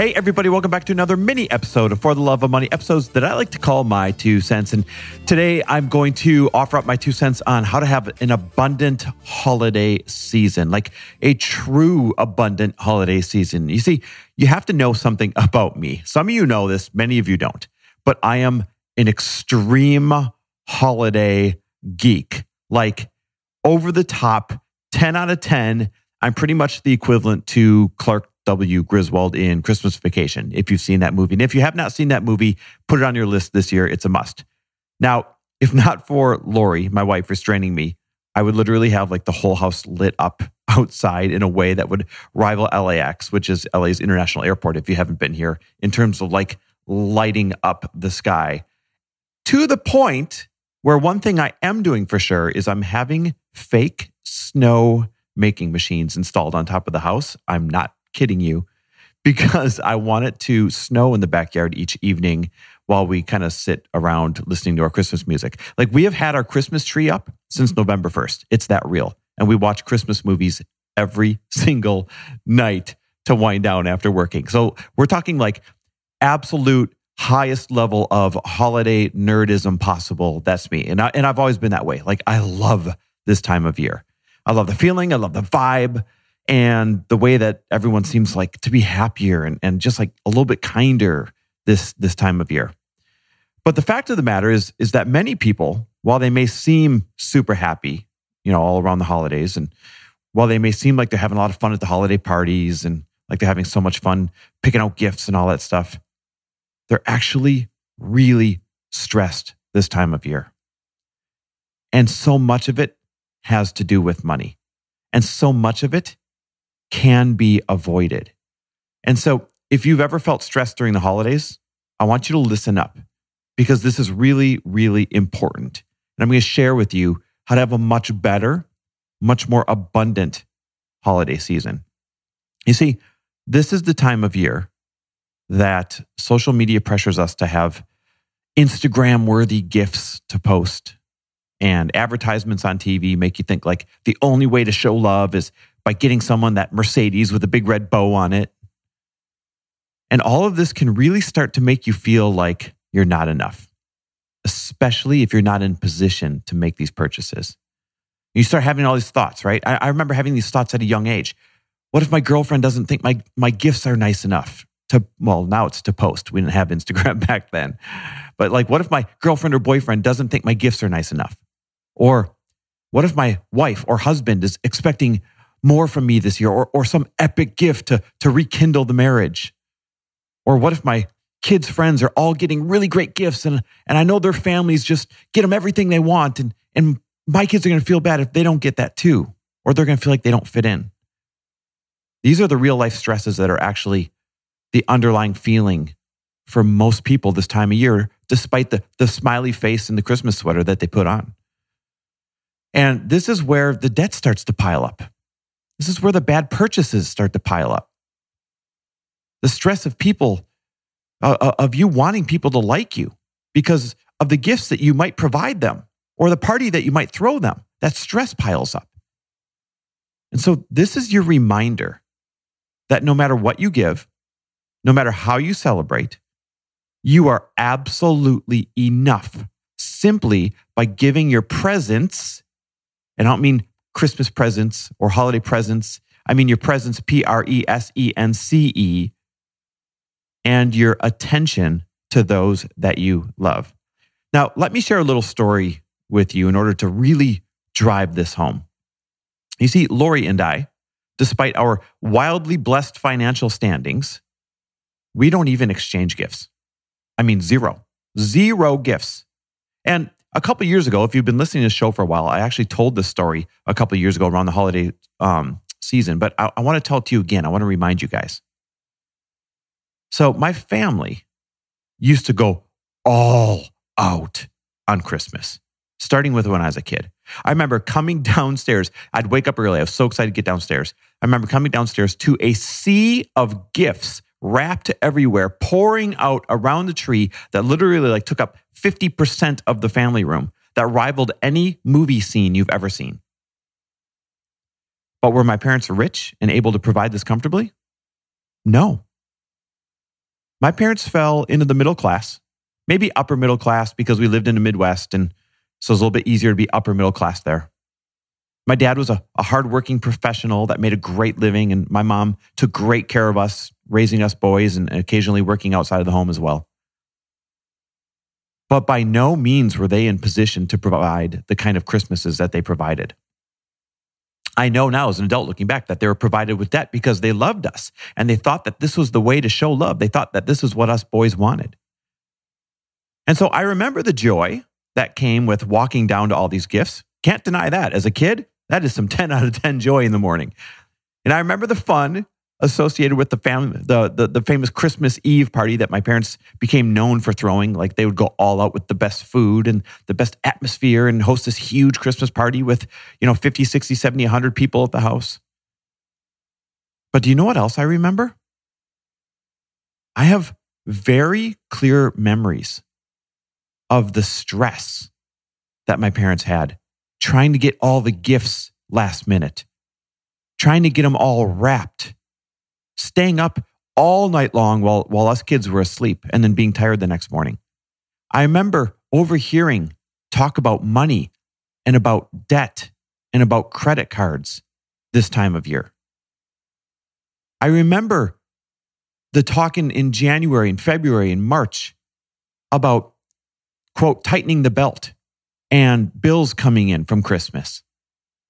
Hey, everybody, welcome back to another mini episode of For the Love of Money, episodes that I like to call my two cents. And today I'm going to offer up my two cents on how to have an abundant holiday season, like a true abundant holiday season. You see, you have to know something about me. Some of you know this, many of you don't, but I am an extreme holiday geek, like over the top, 10 out of 10. I'm pretty much the equivalent to Clark W. Griswold in Christmas Vacation, if you've seen that movie. And if you have not seen that movie, put it on your list this year. It's a must. Now, if not for Lori, my wife, restraining me, I would literally have like the whole house lit up outside in a way that would rival LAX, which is LA's international airport, if you haven't been here, in terms of like lighting up the sky. To the point where one thing I am doing for sure is I'm having fake snow making machines installed on top of the house. I'm not kidding you because I want it to snow in the backyard each evening while we kind of sit around listening to our Christmas music. Like we have had our Christmas tree up since November 1st. It's that real. And we watch Christmas movies every single night to wind down after working. So we're talking like absolute highest level of holiday nerdism possible. That's me. And I, and I've always been that way. Like I love this time of year. I love the feeling. I love the vibe and the way that everyone seems like to be happier and, and just like a little bit kinder this this time of year. But the fact of the matter is is that many people, while they may seem super happy, you know, all around the holidays, and while they may seem like they're having a lot of fun at the holiday parties and like they're having so much fun picking out gifts and all that stuff, they're actually really stressed this time of year. And so much of it has to do with money. And so much of it can be avoided. And so, if you've ever felt stressed during the holidays, I want you to listen up because this is really, really important. And I'm going to share with you how to have a much better, much more abundant holiday season. You see, this is the time of year that social media pressures us to have Instagram worthy gifts to post and advertisements on TV make you think like the only way to show love is by getting someone that Mercedes with a big red bow on it. And all of this can really start to make you feel like you're not enough, especially if you're not in position to make these purchases. You start having all these thoughts, right? I, I remember having these thoughts at a young age. What if my girlfriend doesn't think my, my gifts are nice enough to, well, now it's to post. We didn't have Instagram back then. But like, what if my girlfriend or boyfriend doesn't think my gifts are nice enough? Or what if my wife or husband is expecting more from me this year or, or some epic gift to, to rekindle the marriage? Or what if my kids' friends are all getting really great gifts and, and I know their families just get them everything they want and, and my kids are going to feel bad if they don't get that too, or they're going to feel like they don't fit in. These are the real life stresses that are actually the underlying feeling for most people this time of year, despite the, the smiley face and the Christmas sweater that they put on. And this is where the debt starts to pile up. This is where the bad purchases start to pile up. The stress of people, uh, uh, of you wanting people to like you because of the gifts that you might provide them or the party that you might throw them, that stress piles up. And so, this is your reminder that no matter what you give, no matter how you celebrate, you are absolutely enough simply by giving your presence. And I don't mean Christmas presents or holiday presents. I mean your presence, P R E S E N C E, and your attention to those that you love. Now, let me share a little story with you in order to really drive this home. You see, Lori and I, despite our wildly blessed financial standings, we don't even exchange gifts. I mean, zero, zero gifts. And a couple years ago, if you've been listening to the show for a while, I actually told this story a couple years ago around the holiday um, season, but I, I want to tell it to you again. I want to remind you guys. So, my family used to go all out on Christmas, starting with when I was a kid. I remember coming downstairs. I'd wake up early. I was so excited to get downstairs. I remember coming downstairs to a sea of gifts wrapped everywhere, pouring out around the tree that literally like took up 50% of the family room that rivaled any movie scene you've ever seen. But were my parents rich and able to provide this comfortably? No. My parents fell into the middle class, maybe upper middle class because we lived in the Midwest and so it's a little bit easier to be upper middle class there. My dad was a, a hardworking professional that made a great living, and my mom took great care of us, raising us boys and occasionally working outside of the home as well. But by no means were they in position to provide the kind of Christmases that they provided. I know now as an adult looking back that they were provided with debt because they loved us and they thought that this was the way to show love. They thought that this was what us boys wanted. And so I remember the joy that came with walking down to all these gifts. Can't deny that. As a kid, that is some 10 out of 10 joy in the morning. And I remember the fun associated with the family, the, the, the famous Christmas Eve party that my parents became known for throwing. Like they would go all out with the best food and the best atmosphere and host this huge Christmas party with, you know, 50, 60, 70, 100 people at the house. But do you know what else I remember? I have very clear memories of the stress that my parents had trying to get all the gifts last minute, trying to get them all wrapped, staying up all night long while, while us kids were asleep and then being tired the next morning. I remember overhearing talk about money and about debt and about credit cards this time of year. I remember the talk in, in January and February and March about quote, tightening the belt and bills coming in from Christmas.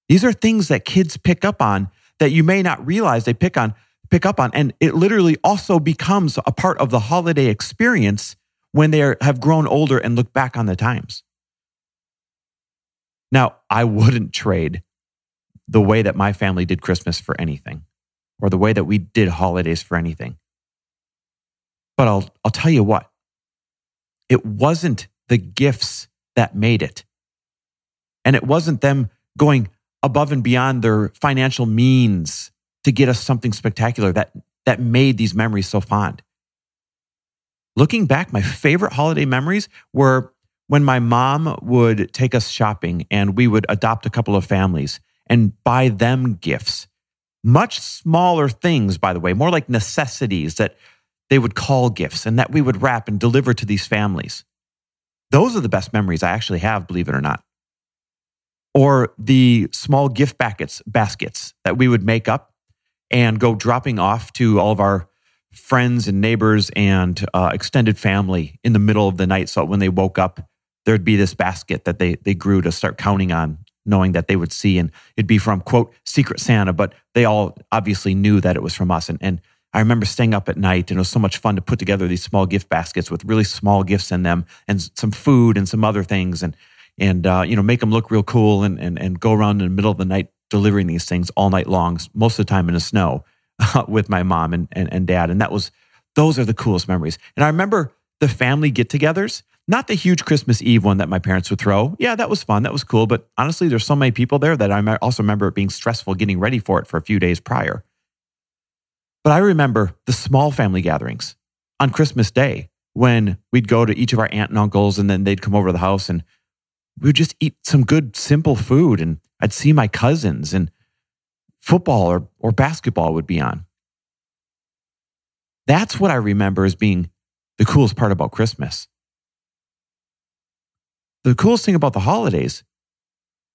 These are things that kids pick up on that you may not realize they pick on pick up on and it literally also becomes a part of the holiday experience when they are, have grown older and look back on the times. Now, I wouldn't trade the way that my family did Christmas for anything or the way that we did holidays for anything. But I'll, I'll tell you what, it wasn't the gifts that made it. And it wasn't them going above and beyond their financial means to get us something spectacular that, that made these memories so fond. Looking back, my favorite holiday memories were when my mom would take us shopping and we would adopt a couple of families and buy them gifts. Much smaller things, by the way, more like necessities that they would call gifts and that we would wrap and deliver to these families. Those are the best memories I actually have, believe it or not. Or the small gift baskets, baskets that we would make up and go dropping off to all of our friends and neighbors and uh, extended family in the middle of the night. So when they woke up, there'd be this basket that they, they grew to start counting on, knowing that they would see. And it'd be from, quote, Secret Santa, but they all obviously knew that it was from us. And, and I remember staying up at night and it was so much fun to put together these small gift baskets with really small gifts in them and some food and some other things and and uh, you know make them look real cool and, and and go around in the middle of the night delivering these things all night long most of the time in the snow with my mom and, and and dad and that was those are the coolest memories and I remember the family get-togethers not the huge Christmas Eve one that my parents would throw. Yeah, that was fun. That was cool. But honestly, there's so many people there that I also remember it being stressful getting ready for it for a few days prior. But I remember the small family gatherings on Christmas Day when we'd go to each of our aunt and uncles and then they'd come over to the house and we would just eat some good, simple food. And I'd see my cousins and football or, or basketball would be on. That's what I remember as being the coolest part about Christmas. The coolest thing about the holidays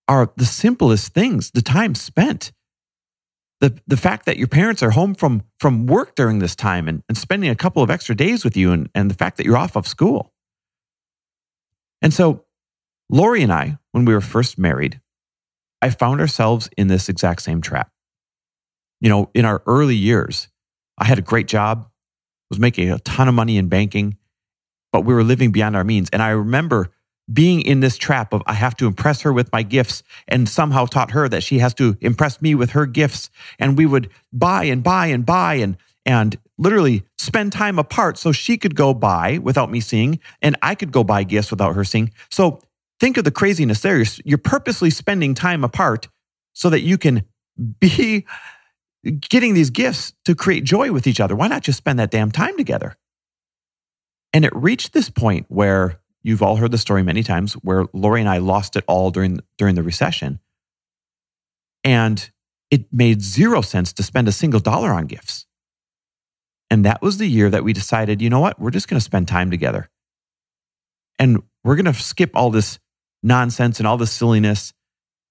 are the simplest things, the time spent the the fact that your parents are home from from work during this time and, and spending a couple of extra days with you and, and the fact that you're off of school. And so Lori and I, when we were first married, I found ourselves in this exact same trap. You know, in our early years, I had a great job, was making a ton of money in banking, but we were living beyond our means. And I remember being in this trap of I have to impress her with my gifts and somehow taught her that she has to impress me with her gifts. And we would buy and buy and buy and, and literally spend time apart so she could go buy without me seeing, and I could go buy gifts without her seeing. So think of the craziness there. You're, you're purposely spending time apart so that you can be getting these gifts to create joy with each other. Why not just spend that damn time together? And it reached this point where you've all heard the story many times where Lori and I lost it all during, during the recession. And it made zero sense to spend a single dollar on gifts. And that was the year that we decided, you know what? We're just going to spend time together. And we're going to skip all this nonsense and all the silliness.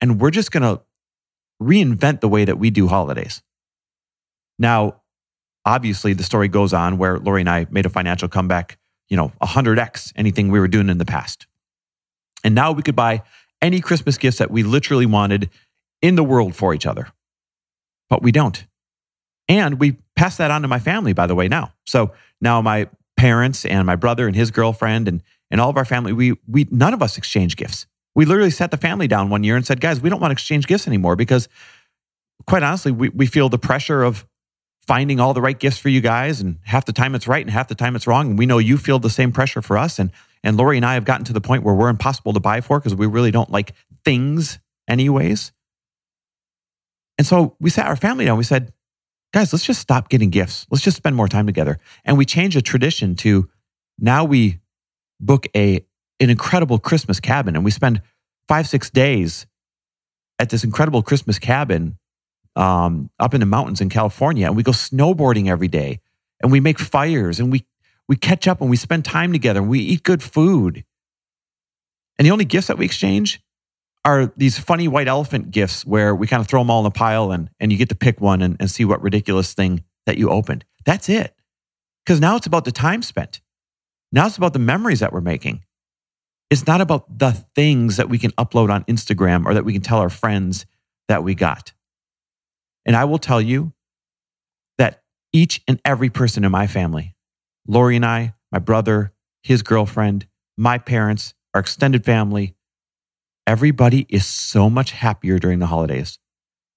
And we're just going to reinvent the way that we do holidays. Now, obviously, the story goes on where Lori and I made a financial comeback, you know, 100x anything we were doing in the past. And now we could buy any Christmas gifts that we literally wanted in the world for each other. But we don't. And we pass that on to my family, by the way, now. So now my parents and my brother and his girlfriend and, and all of our family, we, we, none of us exchange gifts. We literally sat the family down one year and said, guys, we don't want to exchange gifts anymore because quite honestly, we, we feel the pressure of finding all the right gifts for you guys. And half the time it's right and half the time it's wrong. And we know you feel the same pressure for us. And, and Lori and I have gotten to the point where we're impossible to buy for because we really don't like things anyways. And so we sat our family down. We said, guys, let's just stop getting gifts. Let's just spend more time together. And we changed a tradition to now we book a an incredible Christmas cabin and we spend five, six days at this incredible Christmas cabin um, up in the mountains in California. And we go snowboarding every day and we make fires and we we catch up and we spend time together and we eat good food. And the only gifts that we exchange are these funny white elephant gifts where we kind of throw them all in a pile and, and you get to pick one and, and see what ridiculous thing that you opened. That's it. Because now it's about the time spent. Now it's about the memories that we're making. It's not about the things that we can upload on Instagram or that we can tell our friends that we got. And I will tell you that each and every person in my family, Lori and I, my brother, his girlfriend, my parents, our extended family, everybody is so much happier during the holidays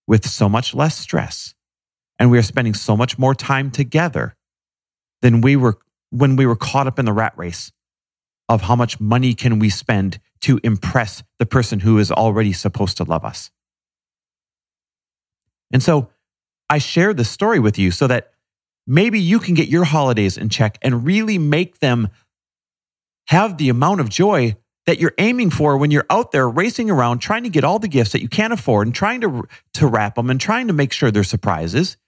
with so much less stress. And we are spending so much more time together than we were when we were caught up in the rat race of how much money can we spend to impress the person who is already supposed to love us. And so I share this story with you so that maybe you can get your holidays in check and really make them have the amount of joy that you're aiming for when you're out there racing around trying to get all the gifts that you can't afford and trying to, to wrap them and trying to make sure they're surprises.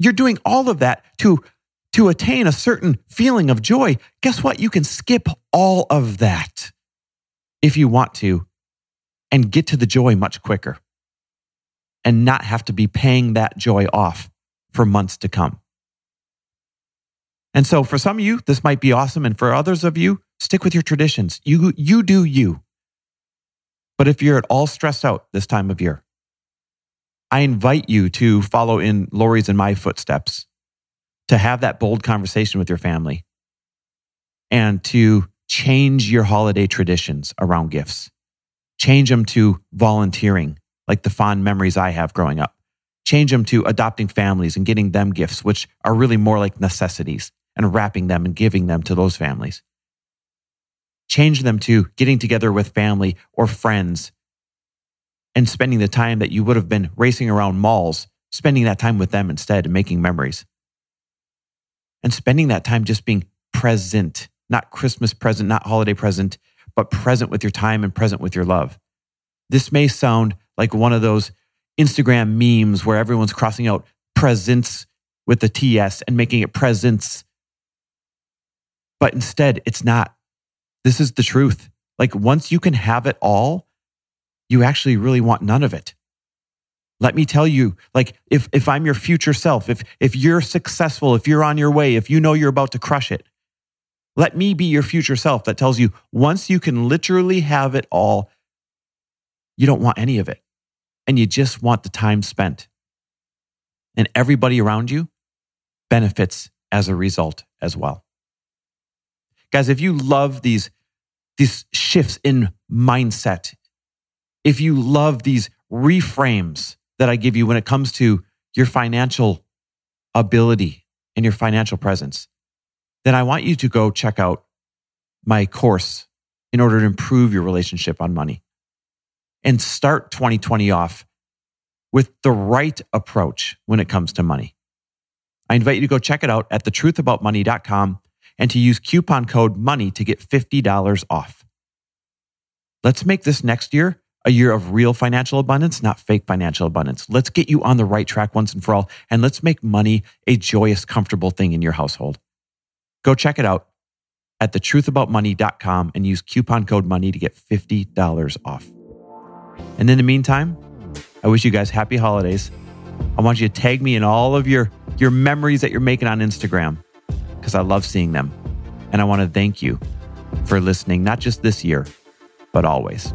You're doing all of that to, to attain a certain feeling of joy. Guess what? You can skip all of that if you want to and get to the joy much quicker and not have to be paying that joy off for months to come. And so for some of you, this might be awesome. And for others of you, stick with your traditions. You, you do you. But if you're at all stressed out this time of year, I invite you to follow in Lori's and my footsteps, to have that bold conversation with your family, and to change your holiday traditions around gifts. Change them to volunteering, like the fond memories I have growing up. Change them to adopting families and getting them gifts, which are really more like necessities and wrapping them and giving them to those families. Change them to getting together with family or friends and spending the time that you would have been racing around malls, spending that time with them instead and making memories. And spending that time just being present, not Christmas present, not holiday present, but present with your time and present with your love. This may sound like one of those Instagram memes where everyone's crossing out presents with the TS and making it presence but instead, it's not. This is the truth. Like once you can have it all, you actually really want none of it. Let me tell you, like if if I'm your future self, if if you're successful, if you're on your way, if you know you're about to crush it, let me be your future self that tells you once you can literally have it all, you don't want any of it. And you just want the time spent. And everybody around you benefits as a result as well. Guys, if you love these, these shifts in mindset, if you love these reframes that I give you when it comes to your financial ability and your financial presence, then I want you to go check out my course in order to improve your relationship on money and start 2020 off with the right approach when it comes to money. I invite you to go check it out at thetruthaboutmoney.com and to use coupon code MONEY to get $50 off. Let's make this next year a year of real financial abundance, not fake financial abundance. Let's get you on the right track once and for all, and let's make money a joyous, comfortable thing in your household. Go check it out at thetruthaboutmoney.com and use coupon code MONEY to get $50 off. And in the meantime, I wish you guys happy holidays. I want you to tag me in all of your, your memories that you're making on Instagram because I love seeing them. And I want to thank you for listening, not just this year, but always.